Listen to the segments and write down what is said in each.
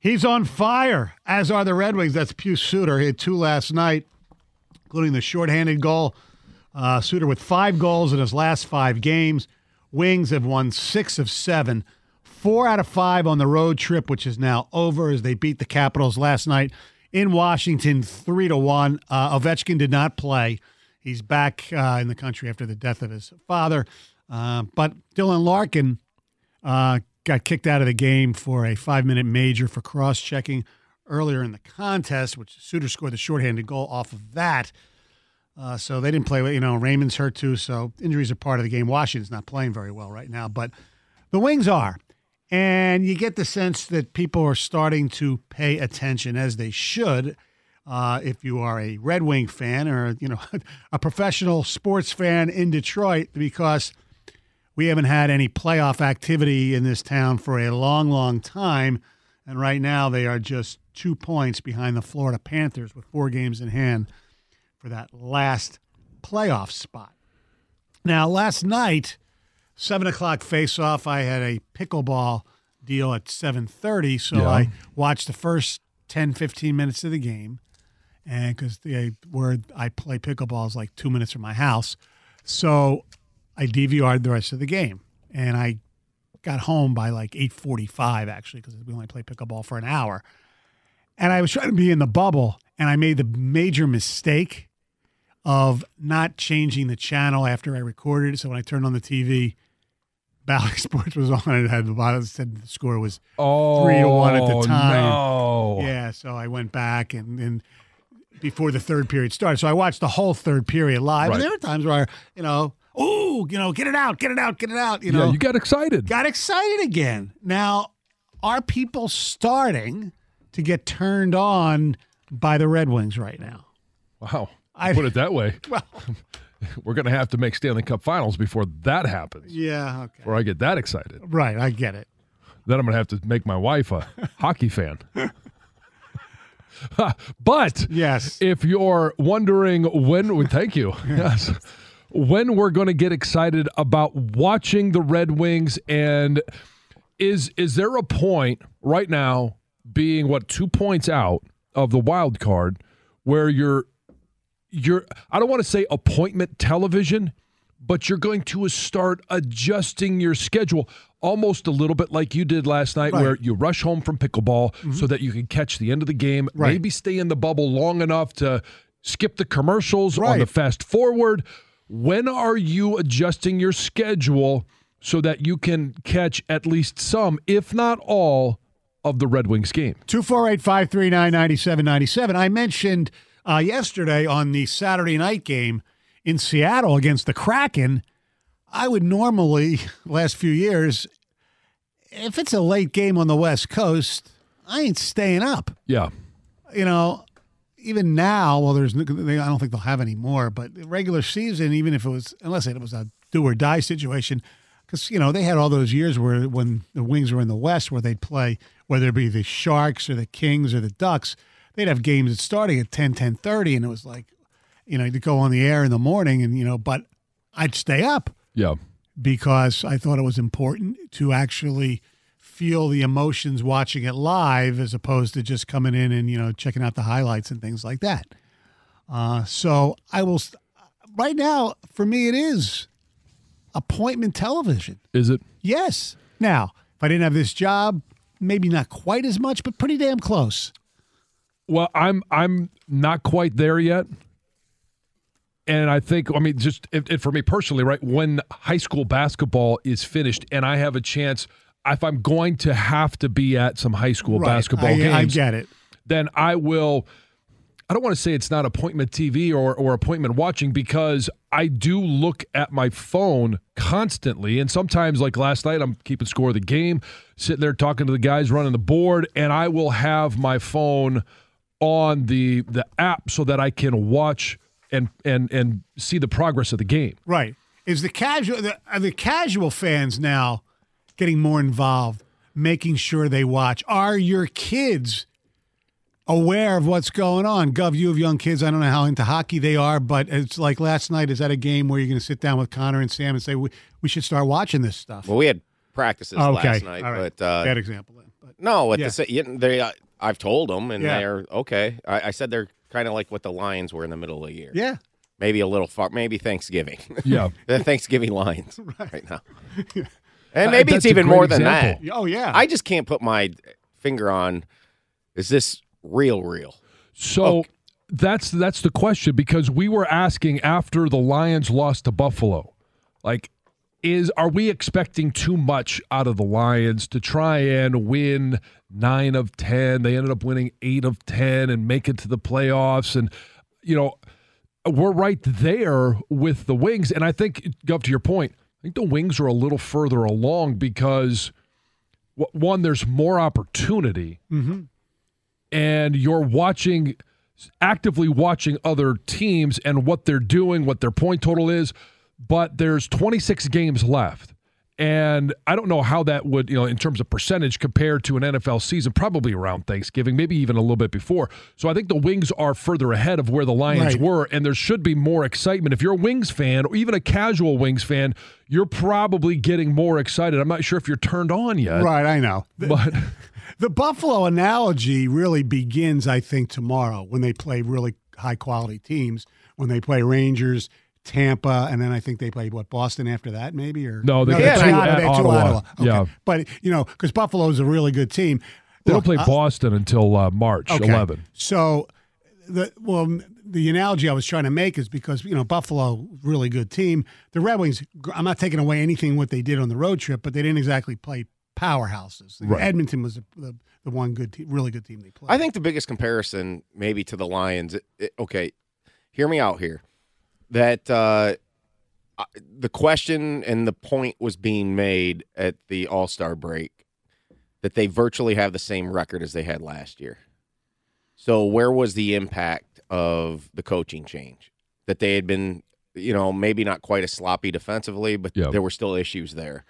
He's on fire, as are the Red Wings. That's Pius Suter. He had two last night, including the shorthanded goal. Uh, Suter with five goals in his last five games. Wings have won six of seven, four out of five on the road trip, which is now over as they beat the Capitals last night in Washington, three to one. Uh, Ovechkin did not play. He's back uh, in the country after the death of his father. Uh, but Dylan Larkin uh, got kicked out of the game for a five minute major for cross checking earlier in the contest, which Suter scored the shorthanded goal off of that. Uh, so they didn't play. You know, Raymond's hurt too, so injuries are part of the game. Washington's not playing very well right now, but the Wings are. And you get the sense that people are starting to pay attention as they should. Uh, if you are a Red Wing fan or you know a professional sports fan in Detroit, because we haven't had any playoff activity in this town for a long, long time, and right now they are just two points behind the Florida Panthers with four games in hand for that last playoff spot. Now, last night, seven o'clock face-off. I had a pickleball deal at seven thirty, so Yeah. I watched the first 10, 15 minutes of the game, and because the where I play pickleball is like two minutes from my house, so I DVR'd the rest of the game, and I got home by like eight forty-five actually because we only play pickleball for an hour, and I was trying to be in the bubble, and I made the major mistake of not changing the channel after I recorded it. So when I turned on the TV, Bally Sports was on. and It had the bottom said the score was Oh, three to one at the oh, time. No. Yeah, so I went back and, and before the third period started. So I watched the whole third period live. Right. And there were times where, I, you know, oh, you know, get it out, get it out, get it out. You know, yeah, you got excited. got excited again. Now, are people starting to get turned on by the Red Wings right now? wow. I- Put it that way. Well, We're going to have to make Stanley Cup finals before that happens. yeah, okay. Before I get that excited. Right, I get it. Then I'm going to have to make my wife a hockey fan. but Yes. if you're wondering when, thank you. Yes. When we're going to get excited about watching the Red Wings and is is there a point right now being what two points out of the wild card where you're you're I don't want to say appointment television, but you're going to start adjusting your schedule almost a little bit like you did last night Right. where you rush home from pickleball mm-hmm. so that you can catch the end of the game, Right. maybe stay in the bubble long enough to skip the commercials on the fast forward. When are you adjusting your schedule so that you can catch at least some, if not all, of the Red Wings game? 248 539 9797. I mentioned uh, yesterday on the Saturday night game in Seattle against the Kraken. I would normally, last few years, if it's a late game on the West Coast, I ain't staying up. Yeah. You know, even now, well, there's, they- I don't think they'll have any more, but regular season, even if it was, unless it was a do or die situation, because, you know, they had all those years where when the Wings were in the West where they'd play, whether it be the Sharks or the Kings or the Ducks, they'd have games that starting at 10, 10 30, and it was like, you know, you'd go on the air in the morning and, you know, but I'd stay up Yeah. because I thought it was important to actually feel the emotions watching it live as opposed to just coming in and you know checking out the highlights and things like that. Uh, so I will. st- Right now, for me, it is appointment television. Is it? Yes. Now, if I didn't have this job, maybe not quite as much, but pretty damn close. Well, I'm I'm not quite there yet. And I think, I mean, just if, if for me personally, right, when high school basketball is finished and I have a chance, if I'm going to have to be at some high school Right. basketball I, games, I get it. then I will. I don't want to say it's not appointment TV or, or appointment watching because I do look at my phone constantly. And sometimes, like last night, I'm keeping score of the game, sitting there talking to the guys running the board, and I will have my phone on the the app so that I can watch and and and see the progress of the game. Right. Is the casual the, are the casual fans now getting more involved, making sure they watch? Are your kids aware of what's going on? Gov, you have young kids. I don't know how into hockey they are, but it's like last night. Is that a game where you're going to sit down with Connor and Sam and say we, we should start watching this stuff? Well, we had practices okay. last night, All right. but uh, bad example then. But no, at Yeah. the they uh, I've told them, and Yeah. they're okay. I, I said they're kind of like what the Lions were in the middle of the year. yeah, maybe a little far, maybe Thanksgiving. Yeah. the Thanksgiving Lions right, now, Uh, and maybe that's it's even great more than that. oh yeah. I just can't put my finger on. Is this real? Real? So that's that's the question because we were asking after the Lions lost to Buffalo, like is are we expecting too much out of the Lions to try and win 9 of 10? They ended up winning 8 of 10 and make it to the playoffs and you know we're right there with the Wings and I think Gov to your point, I think the Wings are a little further along because one there's more opportunity. Mm-hmm. And you're watching actively watching other teams and what they're doing, what their point total is, but there's 26 games left. And I don't know how that would, you know, in terms of percentage compared to an NFL season, probably around Thanksgiving, maybe even a little bit before. So I think the Wings are further ahead of where the Lions Right. were, and there should be more excitement. If you're a Wings fan or even a casual Wings fan, you're probably getting more excited. I'm not sure if you're turned on yet, right. I know. but The Buffalo analogy really begins, I think, tomorrow when they play really high quality teams. When they play Rangers, Tampa, and then I think they play what Boston after that, maybe or No, they get they're two not- at they're Ottawa. Yeah. but you know, because Buffalo's a really good team. they Look, don't play I- Boston until uh, March Okay. 11. So, the well, the analogy I was trying to make is because you know Buffalo, really good team. The Red Wings. I'm not taking away anything what they did on the road trip, but they didn't exactly play powerhouses. Right. Edmonton was the, the, the one good, team, really good team they played. I think the biggest comparison, maybe to the Lions. It, it- okay, hear me out here. That uh, the question and the point was being made at the All Star break that they virtually have the same record as they had last year. So where was the impact of the coaching change? That they had been, you know, maybe not quite as sloppy defensively, but Yeah. there were still issues there.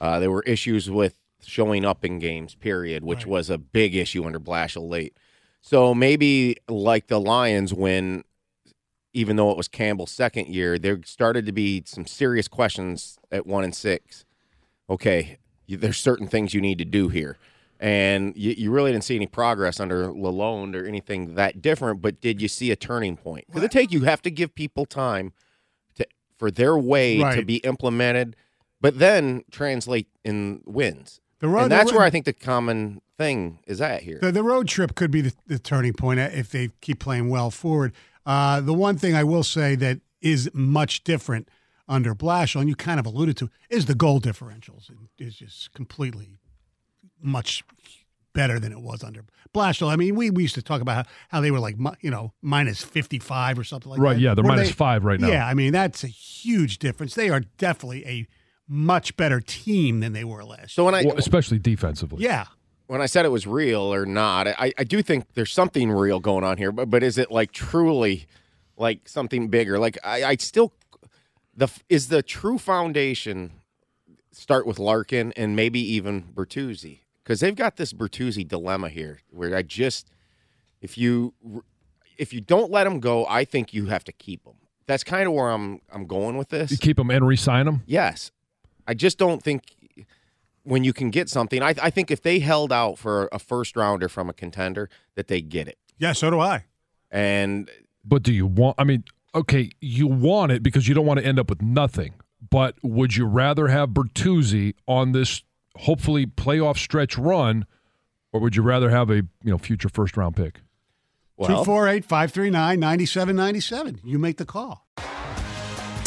Uh, there were issues with showing up in games, period, which Right. was a big issue under Blashill late. So maybe like the Lions, when even though it was Campbell's second year, there started to be some serious questions at one and six. Okay, you, there's certain things you need to do here. And you, you really didn't see any progress under Lalonde or anything that different, but did you see a turning point? Because it take you have to give people time to for their way to be implemented, but then translate in wins. The road- and that's where I think the common thing is at here. The, the road trip could be the, the turning point uh, if they keep playing well forward. Uh, the one thing I will say that is much different under Blashill, and you kind of alluded to, is the goal differentials. It's just completely much better than it was under Blashill. I mean, we, we used to talk about how, how they were like, you know, minus 55 or something like Right, that. Right. Yeah, they're Where minus they- five right now. Yeah, I mean, that's a huge difference. They are definitely a much better team than they were last year. so when I Well, especially defensively. Yeah. When I said it was real or not, I, I do think there's something real going on here. But but is it like truly like something bigger? Like I, I still the is the true foundation start with Larkin and maybe even Bertuzzi because they've got this Bertuzzi dilemma here where I just if you if you don't let him go, I think you have to keep him. That's kind of where I'm I'm going with this. You keep them and re-sign them. Yes. I just don't think when you can get something, I, I think if they held out for a first rounder from a contender, that they get it. Yeah, so do I. And But do you want? I mean, okay, you want it because you don't want to end up with nothing. But would you rather have Bertuzzi on this hopefully playoff stretch run, or would you rather have a you know future first round pick? well, 248 539 9797. You make the call.